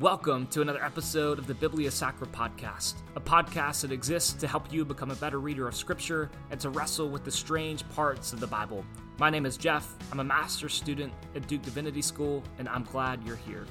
Welcome to another episode of the Biblia Sacra podcast, a podcast that exists to help you become a better reader of Scripture and to wrestle with the strange parts of the Bible. My name is Jeff. I'm a master's student at Duke Divinity School, and I'm glad you're here.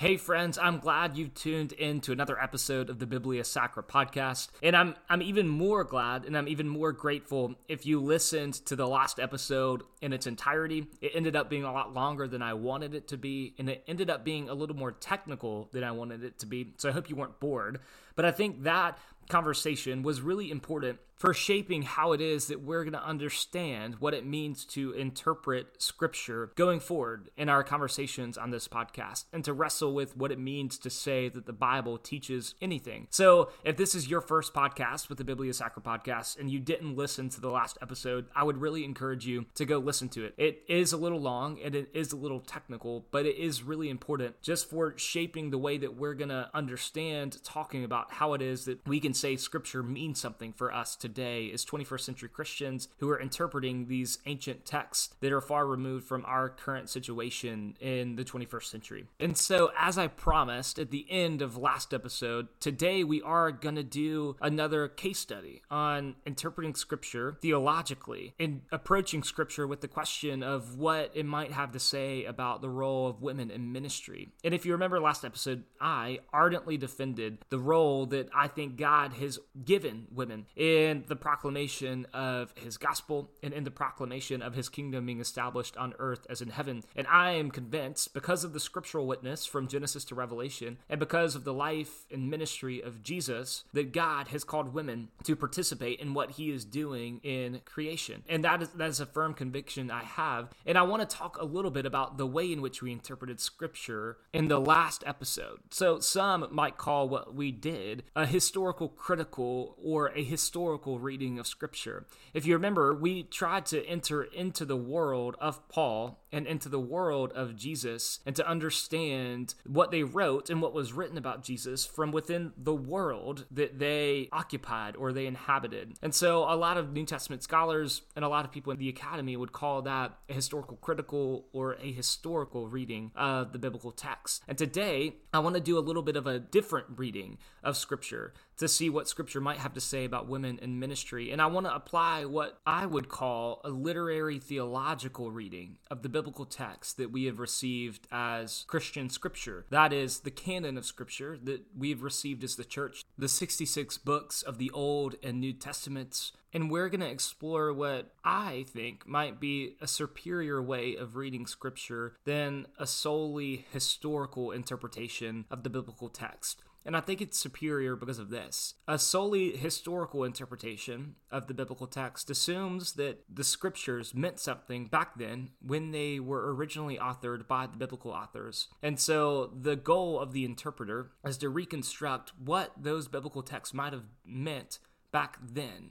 Hey friends, I'm glad you've tuned in to another episode of the Biblia Sacra podcast. And I'm I'm even more glad and I'm even more grateful if you listened to the last episode in its entirety. It ended up being a lot longer than I wanted it to be, and it ended up being a little more technical than I wanted it to be. So I hope you weren't bored. But I think that conversation was really important for shaping how it is that we're going to understand what it means to interpret scripture going forward in our conversations on this podcast and to wrestle with what it means to say that the Bible teaches anything. So, if this is your first podcast with the Biblia Sacra podcast and you didn't listen to the last episode, I would really encourage you to go listen to it. It is a little long and it is a little technical, but it is really important just for shaping the way that we're going to understand talking about how it is that we can say scripture means something for us today as 21st century Christians who are interpreting these ancient texts that are far removed from our current situation in the 21st century. And so, as I promised at the end of last episode, today we are going to do another case study on interpreting scripture theologically and approaching scripture with the question of what it might have to say about the role of women in ministry. And if you remember last episode, I ardently defended the role that I think God has given women in the proclamation of his gospel and in the proclamation of his kingdom being established on earth as in heaven. And I am convinced, because of the scriptural witness from Genesis to Revelation, and because of the life and ministry of Jesus, that God has called women to participate in what he is doing in creation. And that is, that is a firm conviction I have. And I want to talk a little bit about the way in which we interpreted scripture in the last episode. So some might call what we did a historical critical or a historical reading of Scripture. If you remember, we tried to enter into the world of Paul and into the world of Jesus and to understand what they wrote and what was written about Jesus from within the world that they occupied or they inhabited. And so a lot of New Testament scholars and a lot of people in the academy would call that a historical critical or a historical reading of the biblical text. And today, I want to do a little bit of a different reading of Scripture to see what Scripture might have to say about women in ministry. And I want to apply what I would call a literary theological reading of the biblical text that we have received as Christian Scripture. That is the canon of Scripture that we have received as the church, the 66 books of the Old and New Testaments. And we're going to explore what I think might be a superior way of reading Scripture than a solely historical interpretation of the biblical text. And I think it's superior because of this. A solely historical interpretation of the biblical text assumes that the scriptures meant something back then when they were originally authored by the biblical authors. And so the goal of the interpreter is to reconstruct what those biblical texts might have meant back then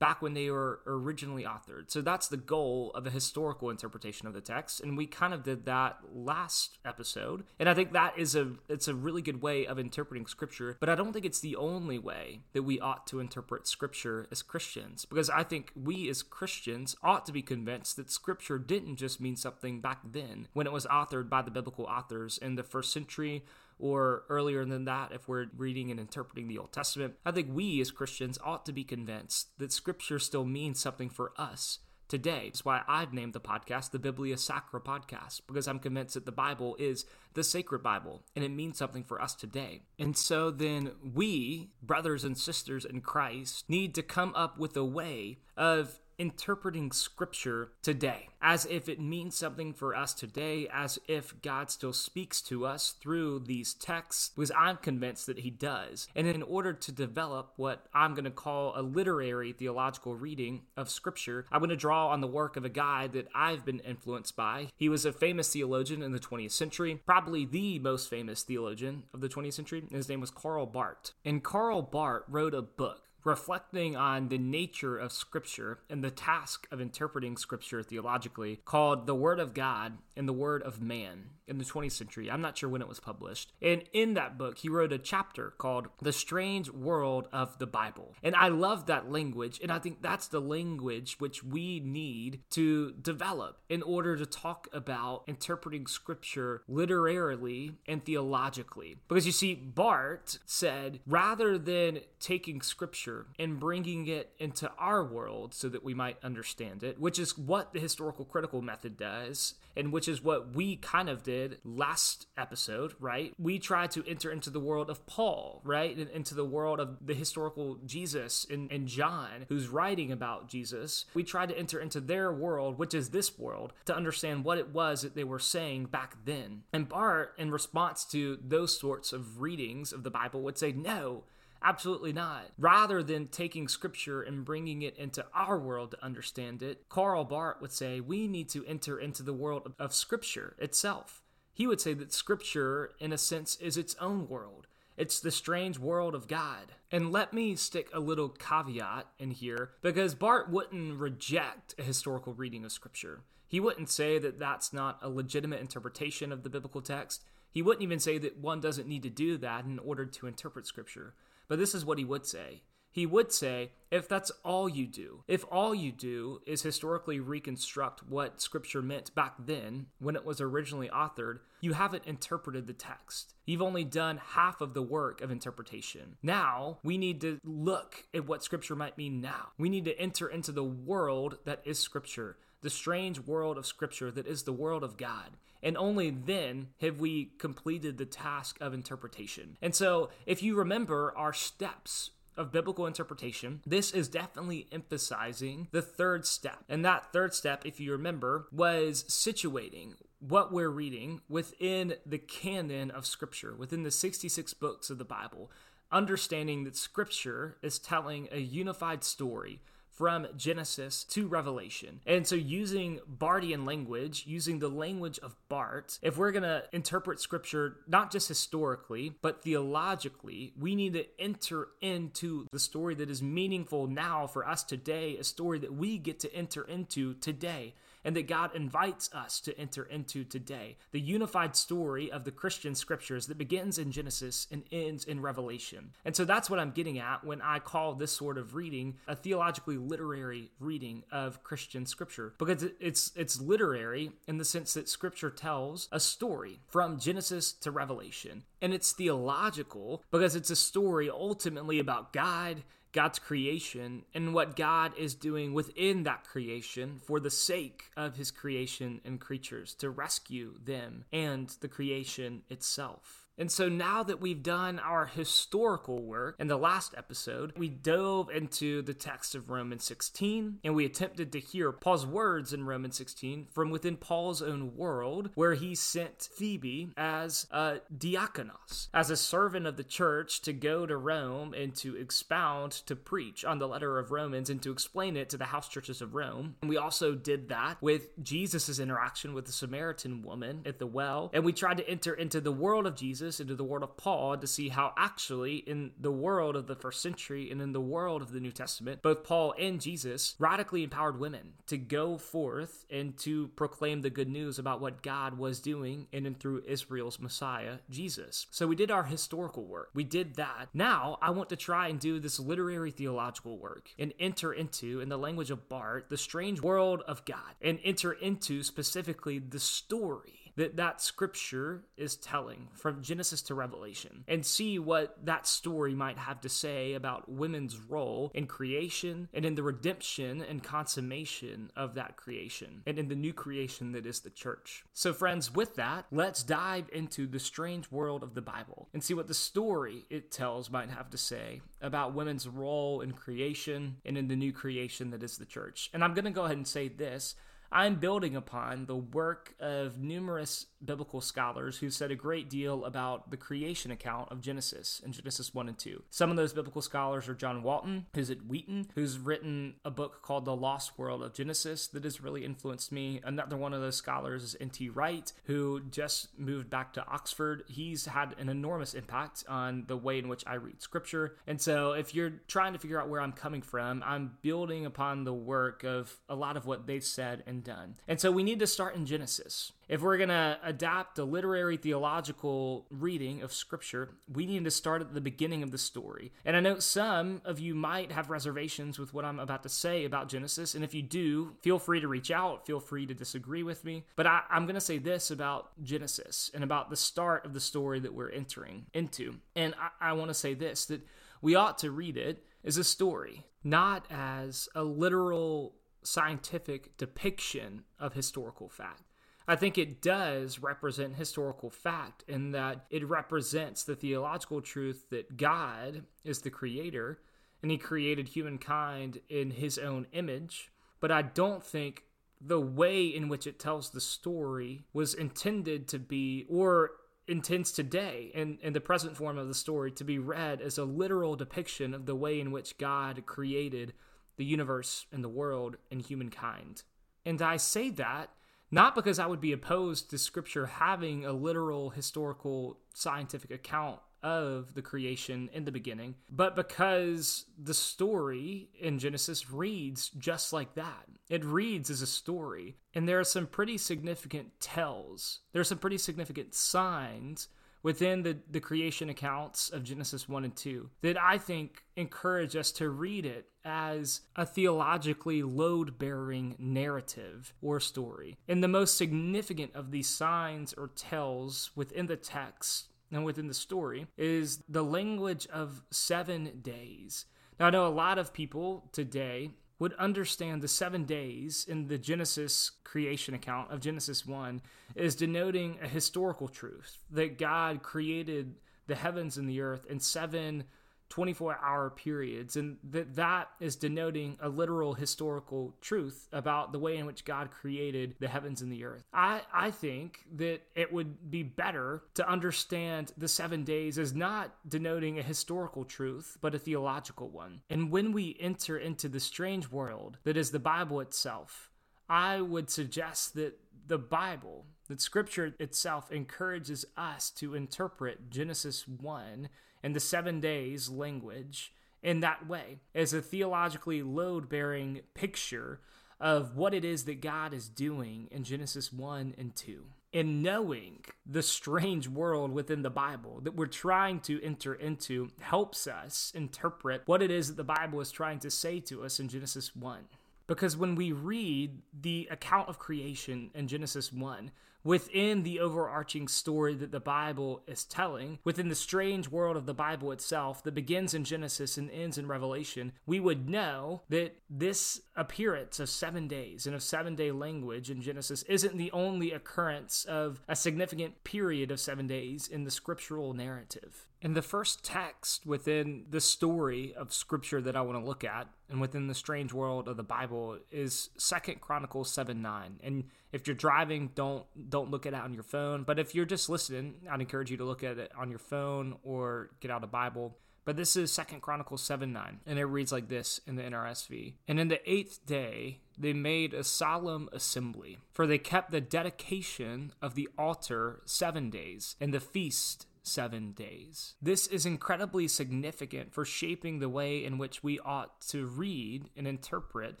back when they were originally authored. So that's the goal of a historical interpretation of the text, and we kind of did that last episode. And I think that is a it's a really good way of interpreting scripture, but I don't think it's the only way that we ought to interpret scripture as Christians because I think we as Christians ought to be convinced that scripture didn't just mean something back then when it was authored by the biblical authors in the first century or earlier than that, if we're reading and interpreting the Old Testament, I think we as Christians ought to be convinced that Scripture still means something for us today. That's why I've named the podcast the Biblia Sacra Podcast, because I'm convinced that the Bible is the sacred Bible and it means something for us today. And so then we, brothers and sisters in Christ, need to come up with a way of interpreting scripture today as if it means something for us today, as if God still speaks to us through these texts, because I'm convinced that He does. And in order to develop what I'm going to call a literary theological reading of Scripture, I'm going to draw on the work of a guy that I've been influenced by. He was a famous theologian in the 20th century, probably the most famous theologian of the 20th century. His name was Karl Barth. And Karl Barth wrote a book reflecting on the nature of Scripture and the task of interpreting Scripture theologically, called The Word of God and the Word of Man in the 20th century. I'm not sure when it was published. And in that book, he wrote a chapter called The Strange World of the Bible. And I love that language. And I think that's the language which we need to develop in order to talk about interpreting Scripture literarily and theologically. Because you see, Barth said rather than taking Scripture and bringing it into our world so that we might understand it, which is what the historical critical method does, and which is what we kind of did last episode, right? We try to enter into the world of Paul, right? And into the world of the historical Jesus and, and John, who's writing about Jesus. We try to enter into their world, which is this world, to understand what it was that they were saying back then. And Barth, in response to those sorts of readings of the Bible, would say, no, Absolutely not. Rather than taking scripture and bringing it into our world to understand it, Karl Barth would say we need to enter into the world of scripture itself. He would say that Scripture, in a sense, is its own world. It's the strange world of God. And let me stick a little caveat in here because Barth wouldn't reject a historical reading of Scripture. He wouldn't say that that's not a legitimate interpretation of the biblical text. He wouldn't even say that one doesn't need to do that in order to interpret Scripture. But this is what he would say he would say, if that's all you do, if all you do is historically reconstruct what Scripture meant back then when it was originally authored, you haven't interpreted the text. You've only done half of the work of interpretation. Now, we need to look at what Scripture might mean now. We need to enter into the world that is Scripture, the strange world of Scripture that is the world of God. And only then have we completed the task of interpretation. And so, if you remember our steps of biblical interpretation, this is definitely emphasizing the third step. And that third step, if you remember, was situating what we're reading within the canon of Scripture, within the 66 books of the Bible, understanding that Scripture is telling a unified story from Genesis to Revelation. And so, using Barthian language, using the language of Barth, if we're going to interpret scripture not just historically, but theologically, we need to enter into the story that is meaningful now for us today, a story that we get to enter into today and that God invites us to enter into today. The unified story of the Christian scriptures that begins in Genesis and ends in Revelation. And so that's what I'm getting at when I call this sort of reading a theologically literary reading of Christian scripture because it's it's literary in the sense that scripture tells a story from Genesis to Revelation. And it's theological because it's a story ultimately about God God's creation and what God is doing within that creation for the sake of his creation and creatures to rescue them and the creation itself. And so now that we've done our historical work in the last episode, we dove into the text of Romans 16 and we attempted to hear Paul's words in Romans 16 from within Paul's own world, where he sent Phoebe as a diakonos, as a servant of the church to go to Rome and to expound, to preach on the letter of Romans and to explain it to the house churches of Rome. And we also did that with Jesus' interaction with the Samaritan woman at the well. And we tried to enter into the world of Jesus Jesus into the world of Paul to see how actually in the world of the first century and in the world of the New Testament, both Paul and Jesus radically empowered women to go forth and to proclaim the good news about what God was doing in and through Israel's Messiah, Jesus. So we did our historical work. We did that. Now I want to try and do this literary theological work and enter into, in the language of Barth, the strange world of God and enter into specifically the story that that scripture is telling from Genesis to Revelation and see what that story might have to say about women's role in creation and in the redemption and consummation of that creation and in the new creation that is the church. So, friends, with that, let's dive into the strange world of the Bible and see what the story it tells might have to say about women's role in creation and in the new creation that is the church. And I'm going to go ahead and say this I'm building upon the work of numerous biblical scholars who said a great deal about the creation account of Genesis in Genesis 1 and 2. Some of those biblical scholars are John Walton, who's at Wheaton, who's written a book called The Lost World of Genesis that has really influenced me. Another one of those scholars is N.T. Wright, who just moved back to Oxford. He's had an enormous impact on the way in which I read scripture. And so if you're trying to figure out where I'm coming from, I'm building upon the work of a lot of what they've said and done. And so we need to start in Genesis. If we're going to adapt a literary theological reading of Scripture, we need to start at the beginning of the story. And I know some of you might have reservations with what I'm about to say about Genesis. And if you do, feel free to reach out, feel free to disagree with me. But I, am going to say this about Genesis and about the start of the story that we're entering into. And I, I want to say this that we ought to read it as a story, not as a literal scientific depiction of historical fact. I think it does represent historical fact in that it represents the theological truth that God is the creator and he created humankind in his own image. But I don't think the way in which it tells the story was intended to be, or intends today in, in the present form of the story to be read as a literal depiction of the way in which God created the universe and the world and humankind. And I say that not because I would be opposed to scripture having a literal historical scientific account of the creation in the beginning, but because the story in Genesis reads just like that. It reads as a story, and there are some pretty significant tells. There are some pretty significant signs within the, the creation accounts of Genesis 1 and 2 that I think encourage us to read it as a theologically load bearing narrative or story. And the most significant of these signs or tells within the text and within the story is the language of seven days. Now, I know a lot of people today would understand the seven days in the Genesis creation account of Genesis 1 is denoting a historical truth that God created the heavens and the earth in seven 24 hour periods and that that is denoting a literal historical truth about the way in which God created the heavens and the earth. I I think that it would be better to understand the 7 days as not denoting a historical truth but a theological one. And when we enter into the strange world that is the Bible itself, I would suggest that the Bible, that scripture itself encourages us to interpret Genesis 1 and the seven days language in that way as a theologically load bearing picture of what it is that God is doing in Genesis 1 and 2. In knowing the strange world within the Bible that we're trying to enter into helps us interpret what it is that the Bible is trying to say to us in Genesis 1. Because when we read the account of creation in Genesis 1, within the overarching story that the Bible is telling, within the strange world of the Bible itself that begins in Genesis and ends in Revelation, we would know that this appearance of seven days and of seven day language in Genesis isn't the only occurrence of a significant period of seven days in the scriptural narrative. And the first text within the story of scripture that I want to look at and within the strange world of the Bible is Second Chronicles 7 9. And if you're driving, don't don't look at it on your phone. But if you're just listening, I'd encourage you to look at it on your phone or get out a Bible. But this is Second Chronicles 7 9, and it reads like this in the NRSV. And in the eighth day they made a solemn assembly, for they kept the dedication of the altar seven days, and the feast seven days. This is incredibly significant for shaping the way in which we ought to read and interpret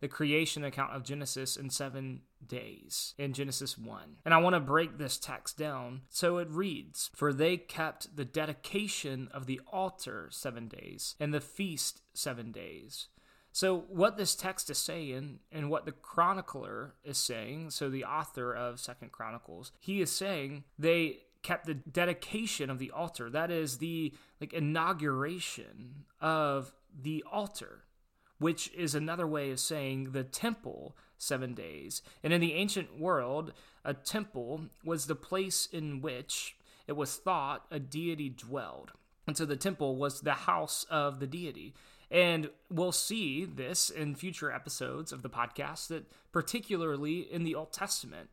the creation account of Genesis in seven days in Genesis 1. And I want to break this text down. So it reads For they kept the dedication of the altar seven days, and the feast seven days. So, what this text is saying, and what the chronicler is saying, so the author of Second Chronicles, he is saying they kept the dedication of the altar. That is the like inauguration of the altar, which is another way of saying the temple seven days. And in the ancient world, a temple was the place in which it was thought a deity dwelled. And so the temple was the house of the deity. And we'll see this in future episodes of the podcast that, particularly in the Old Testament,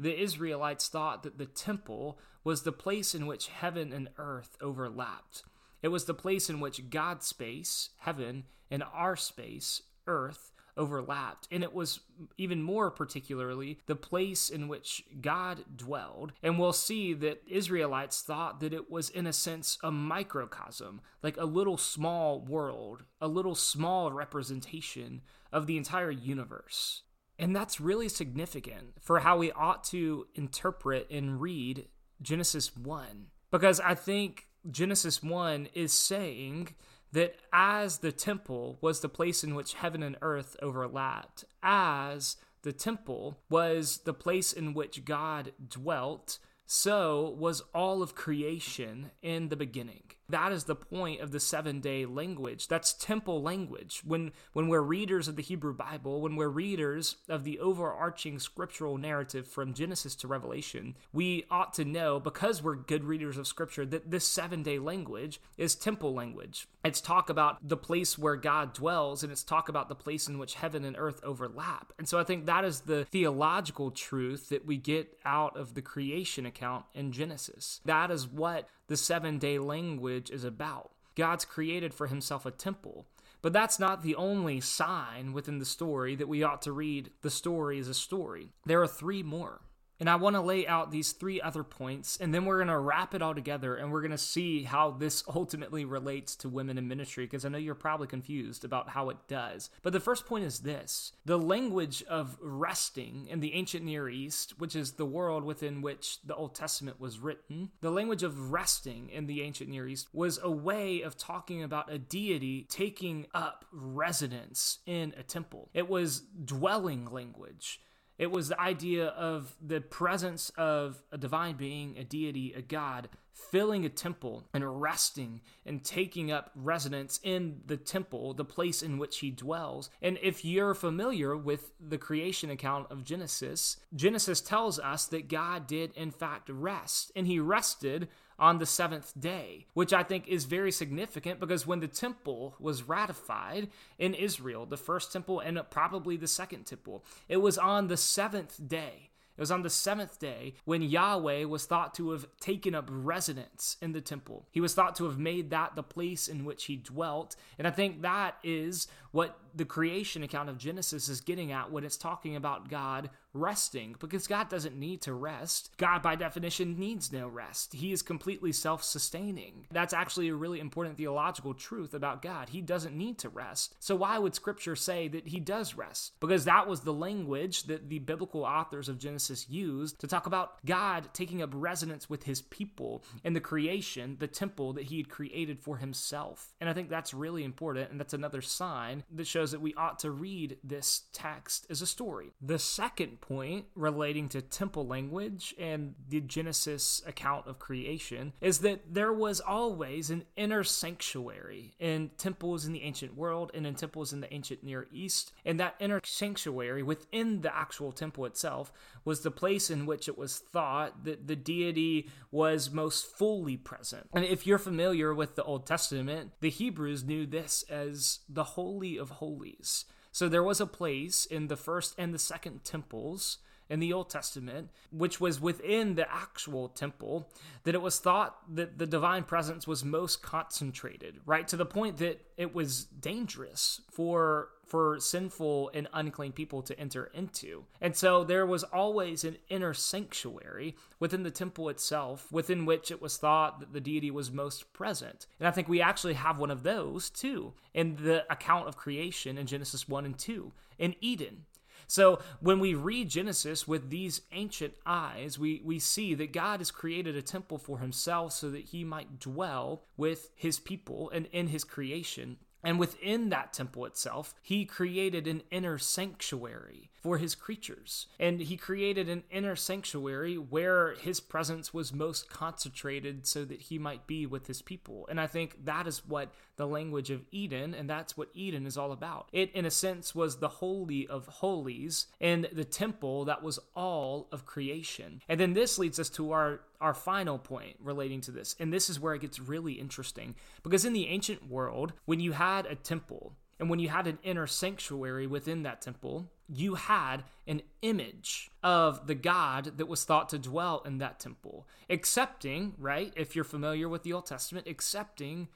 the Israelites thought that the temple was the place in which heaven and earth overlapped. It was the place in which God's space, heaven, and our space, earth, overlapped. And it was even more particularly the place in which God dwelled. And we'll see that Israelites thought that it was, in a sense, a microcosm, like a little small world, a little small representation of the entire universe. And that's really significant for how we ought to interpret and read Genesis 1. Because I think Genesis 1 is saying that as the temple was the place in which heaven and earth overlapped, as the temple was the place in which God dwelt, so was all of creation in the beginning. That is the point of the seven day language. That's temple language. When, when we're readers of the Hebrew Bible, when we're readers of the overarching scriptural narrative from Genesis to Revelation, we ought to know, because we're good readers of scripture, that this seven day language is temple language. It's talk about the place where God dwells, and it's talk about the place in which heaven and earth overlap. And so I think that is the theological truth that we get out of the creation account in Genesis. That is what the seven day language is about. God's created for himself a temple. But that's not the only sign within the story that we ought to read the story as a story. There are three more. And I want to lay out these three other points, and then we're going to wrap it all together and we're going to see how this ultimately relates to women in ministry, because I know you're probably confused about how it does. But the first point is this the language of resting in the ancient Near East, which is the world within which the Old Testament was written, the language of resting in the ancient Near East was a way of talking about a deity taking up residence in a temple. It was dwelling language. It was the idea of the presence of a divine being, a deity, a God, filling a temple and resting and taking up residence in the temple, the place in which he dwells. And if you're familiar with the creation account of Genesis, Genesis tells us that God did, in fact, rest, and he rested on the seventh day, which I think is very significant because when the temple was ratified in Israel, the first temple and probably the second temple, it was on the seventh day. It was on the seventh day when Yahweh was thought to have taken up residence in the temple. He was thought to have made that the place in which he dwelt. And I think that is what the creation account of Genesis is getting at when it's talking about God resting because God doesn't need to rest. God, by definition, needs no rest. He is completely self sustaining. That's actually a really important theological truth about God. He doesn't need to rest. So, why would Scripture say that He does rest? Because that was the language that the biblical authors of Genesis used to talk about God taking up residence with His people in the creation, the temple that He had created for Himself. And I think that's really important, and that's another sign that shows that we ought to read this text as a story. The second point relating to temple language and the Genesis account of creation is that there was always an inner sanctuary in temples in the ancient world and in temples in the ancient Near East. And that inner sanctuary within the actual temple itself was the place in which it was thought that the deity was most fully present. And if you're familiar with the Old Testament, the Hebrews knew this as the Holy of Holies. So there was a place in the first and the second temples in the Old Testament, which was within the actual temple, that it was thought that the divine presence was most concentrated, right? To the point that it was dangerous for for sinful and unclean people to enter into. And so there was always an inner sanctuary within the temple itself, within which it was thought that the deity was most present. And I think we actually have one of those too in the account of creation in Genesis 1 and 2 in Eden. So when we read Genesis with these ancient eyes, we, we see that God has created a temple for himself so that he might dwell with his people and in his creation. And within that temple itself, he created an inner sanctuary for his creatures. And he created an inner sanctuary where his presence was most concentrated so that he might be with his people. And I think that is what the language of Eden, and that's what Eden is all about. It, in a sense, was the holy of holies and the temple that was all of creation. And then this leads us to our our final point relating to this. And this is where it gets really interesting because in the ancient world, when you had a temple, and when you had an inner sanctuary within that temple, you had an image of the God that was thought to dwell in that temple, accepting, right, if you're familiar with the Old Testament, accepting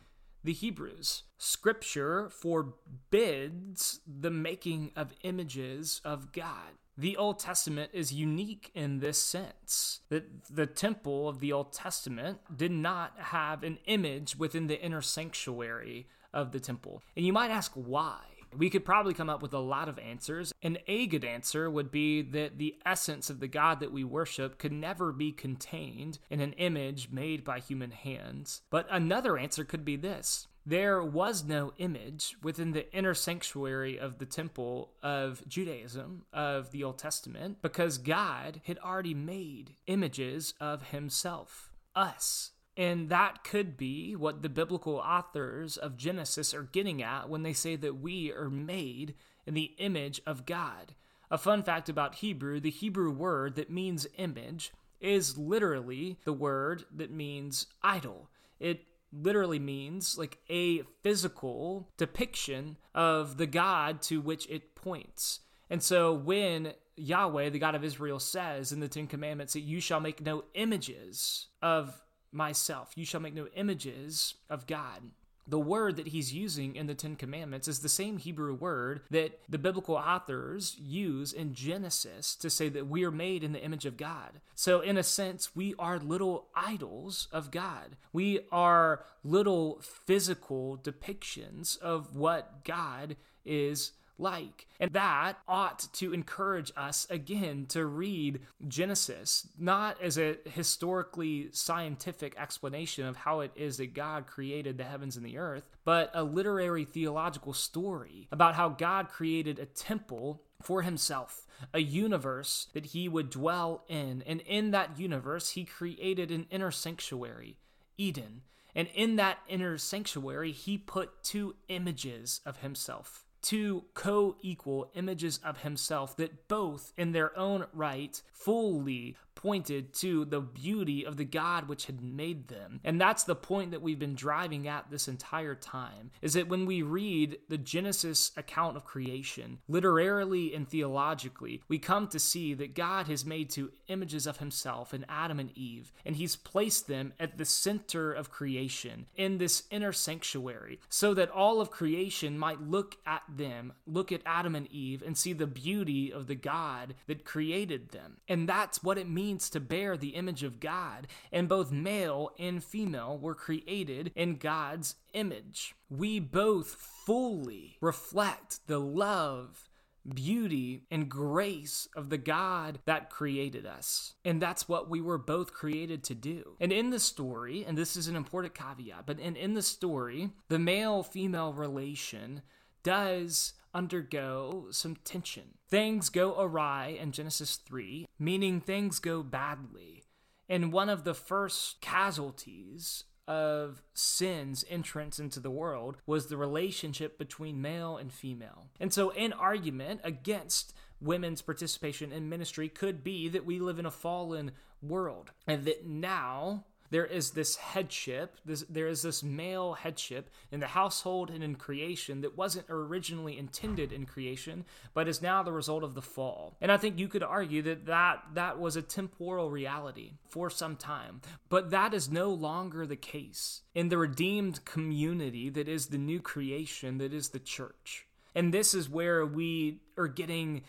the Hebrews. Scripture forbids the making of images of God. The Old Testament is unique in this sense that the temple of the Old Testament did not have an image within the inner sanctuary of the temple. And you might ask why. We could probably come up with a lot of answers, and a good answer would be that the essence of the God that we worship could never be contained in an image made by human hands. But another answer could be this there was no image within the inner sanctuary of the temple of Judaism, of the Old Testament, because God had already made images of himself, us. And that could be what the biblical authors of Genesis are getting at when they say that we are made in the image of God. A fun fact about Hebrew the Hebrew word that means image is literally the word that means idol. It literally means like a physical depiction of the God to which it points. And so when Yahweh, the God of Israel, says in the Ten Commandments that you shall make no images of myself. You shall make no images of God. The word that he's using in the Ten Commandments is the same Hebrew word that the biblical authors use in Genesis to say that we are made in the image of God. So, in a sense, we are little idols of God. We are little physical depictions of what God is like. And that ought to encourage us again to read Genesis, not as a historically scientific explanation of how it is that God created the heavens and the earth, but a literary theological story about how God created a temple for himself, a universe that he would dwell in. And in that universe, he created an inner sanctuary, Eden. And in that inner sanctuary, he put two images of himself two co equal images of himself that both, in their own right, fully pointed to the beauty of the God which had made them. And that's the point that we've been driving at this entire time is that when we read the Genesis account of creation, literarily and theologically, we come to see that God has made two images of himself in Adam and Eve, and he's placed them at the center of creation in this inner sanctuary so that all of creation might look at them, look at Adam and Eve, and see the beauty of the God that created them. And that's what it means to bear the image of God, and both male and female were created in God's image. We both fully reflect the love beauty and grace of the God that created us. And that's what we were both created to do. And in the story, and this is an important caveat, but in, in the story, the male female relation does undergo some tension. Things go awry in Genesis 3, meaning things go badly. And one of the first casualties of sin's entrance into the world was the relationship between male and female. And so, an argument against women's participation in ministry could be that we live in a fallen world and that now there is this headship, this, there is this male headship in the household and in creation that wasn't originally intended in creation, but is now the result of the fall. And I think you could argue that that, that was a temporal reality for some time, but that is no longer the case in the redeemed community that is the new creation, that is the church. And this is where we are getting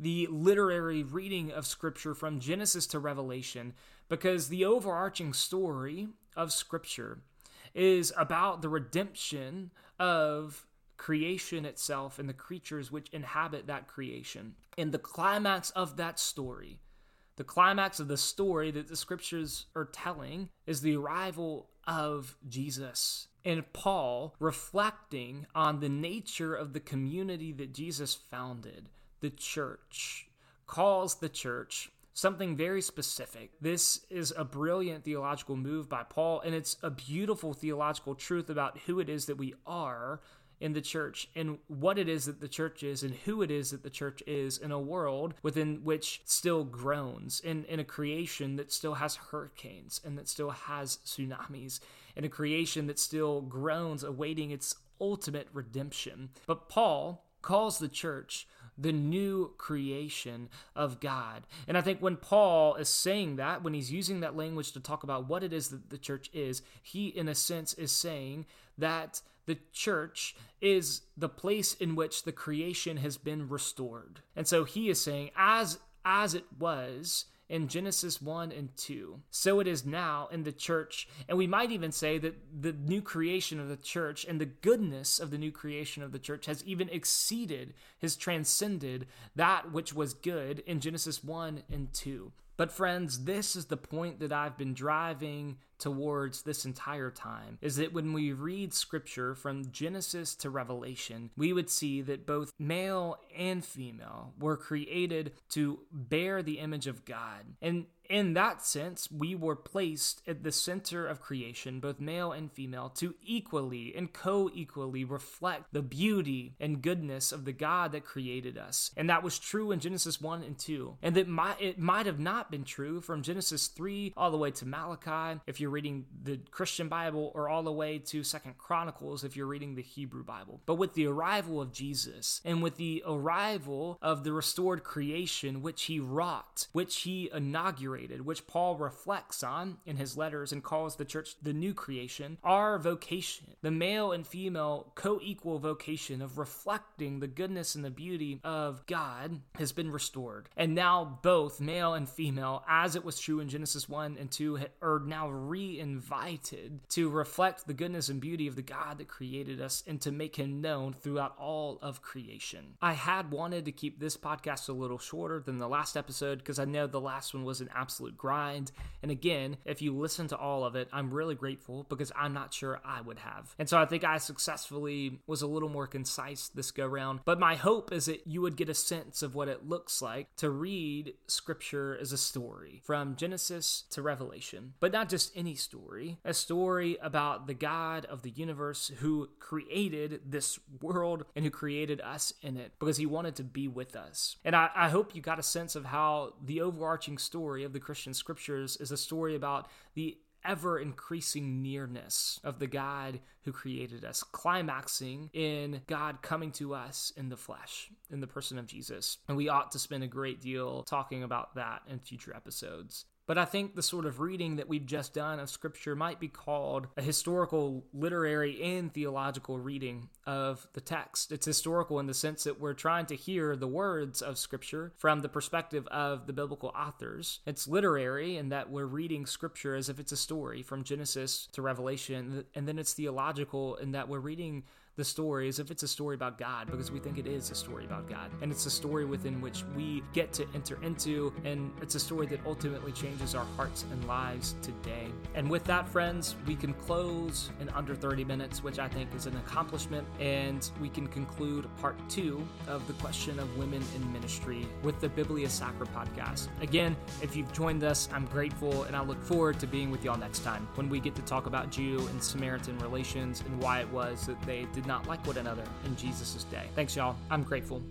the literary reading of Scripture from Genesis to Revelation because the overarching story of Scripture is about the redemption of creation itself and the creatures which inhabit that creation. And the climax of that story, the climax of the story that the scriptures are telling, is the arrival of Jesus. And Paul reflecting on the nature of the community that Jesus founded the church, calls the church something very specific. This is a brilliant theological move by Paul, and it's a beautiful theological truth about who it is that we are in the church and what it is that the church is and who it is that the church is in a world within which still groans in, in a creation that still has hurricanes and that still has tsunamis in a creation that still groans awaiting its ultimate redemption but paul calls the church the new creation of God. And I think when Paul is saying that, when he's using that language to talk about what it is that the church is, he, in a sense, is saying that the church is the place in which the creation has been restored. And so he is saying, as as it was in Genesis 1 and 2. So it is now in the church. And we might even say that the new creation of the church and the goodness of the new creation of the church has even exceeded, has transcended that which was good in Genesis 1 and 2. But, friends, this is the point that I've been driving towards this entire time is that when we read scripture from Genesis to Revelation, we would see that both male and female were created to bear the image of God. And in that sense, we were placed at the center of creation, both male and female, to equally and co equally reflect the beauty and goodness of the God that created us. And that was true in Genesis 1 and 2. And that might, it might have not been true from Genesis 3 all the way to Malachi, if you're reading the Christian Bible, or all the way to Second Chronicles, if you're reading the Hebrew Bible. But with the arrival of Jesus and with the arrival of the restored creation, which he wrought, which he inaugurated, which Paul reflects on in his letters and calls the church the new creation, our vocation, the male and female co equal vocation of reflecting the goodness and the beauty of God, has been restored. And now both male and female, as it was true in Genesis 1 and 2, are now re invited to reflect the goodness and beauty of the God that created us and to make him known throughout all of creation. I had wanted to keep this podcast a little shorter than the last episode because I know the last one was an absolute grind. And again, if you listen to all of it, I'm really grateful because I'm not sure I would have. And so I think I successfully was a little more concise this go round. But my hope is that you would get a sense of what it looks like to read scripture as a story from Genesis to Revelation, but not just any story, a story about the God of the universe who created this world and who created us in it because he wanted to be with us. And I, I hope you got a sense of how the overarching story of the Christian scriptures is a story about the ever increasing nearness of the God who created us, climaxing in God coming to us in the flesh, in the person of Jesus. And we ought to spend a great deal talking about that in future episodes. But I think the sort of reading that we've just done of Scripture might be called a historical, literary, and theological reading of the text. It's historical in the sense that we're trying to hear the words of Scripture from the perspective of the biblical authors. It's literary in that we're reading Scripture as if it's a story from Genesis to Revelation. And then it's theological in that we're reading the story as if it's a story about God because we think it is a story about God. And it's a story within which we get to enter into, and it's a story that ultimately changes our hearts and lives today. And with that, friends, we can close in under 30 minutes, which I think is an accomplishment, and we can conclude part two of the question of women in ministry with the Biblia Sacra podcast. Again, if you've joined us, I'm grateful, and I look forward to being with y'all next time when we get to talk about Jew and Samaritan relations and why it was that they did not like one another in Jesus' day. Thanks, y'all. I'm grateful.